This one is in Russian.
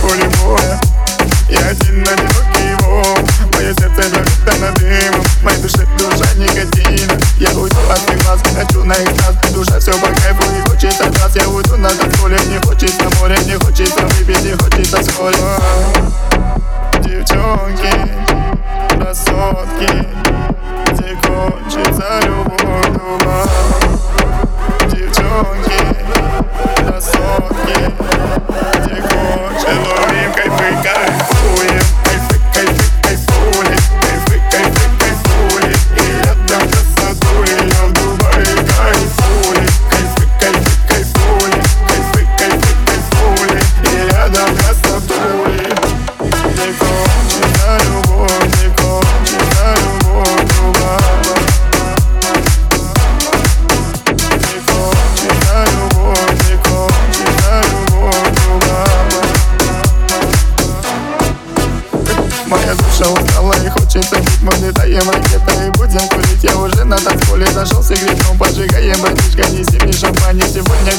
поле боя Я один одинокий его Мое сердце пропитано дымом Моей душе душа никотина Я уйду от их глаз, хочу на их глаз, Душа все по кайфу, не хочет от вас Я уйду на танцполе, не хочется море, Не хочется выпить, не хочется скорее Моя душа устала и хочется пить Мы летаем ракетой. И будем курить Я уже на танцполе зашел с игреком. Поджигаем, братишка, неси мне шампань Сегодня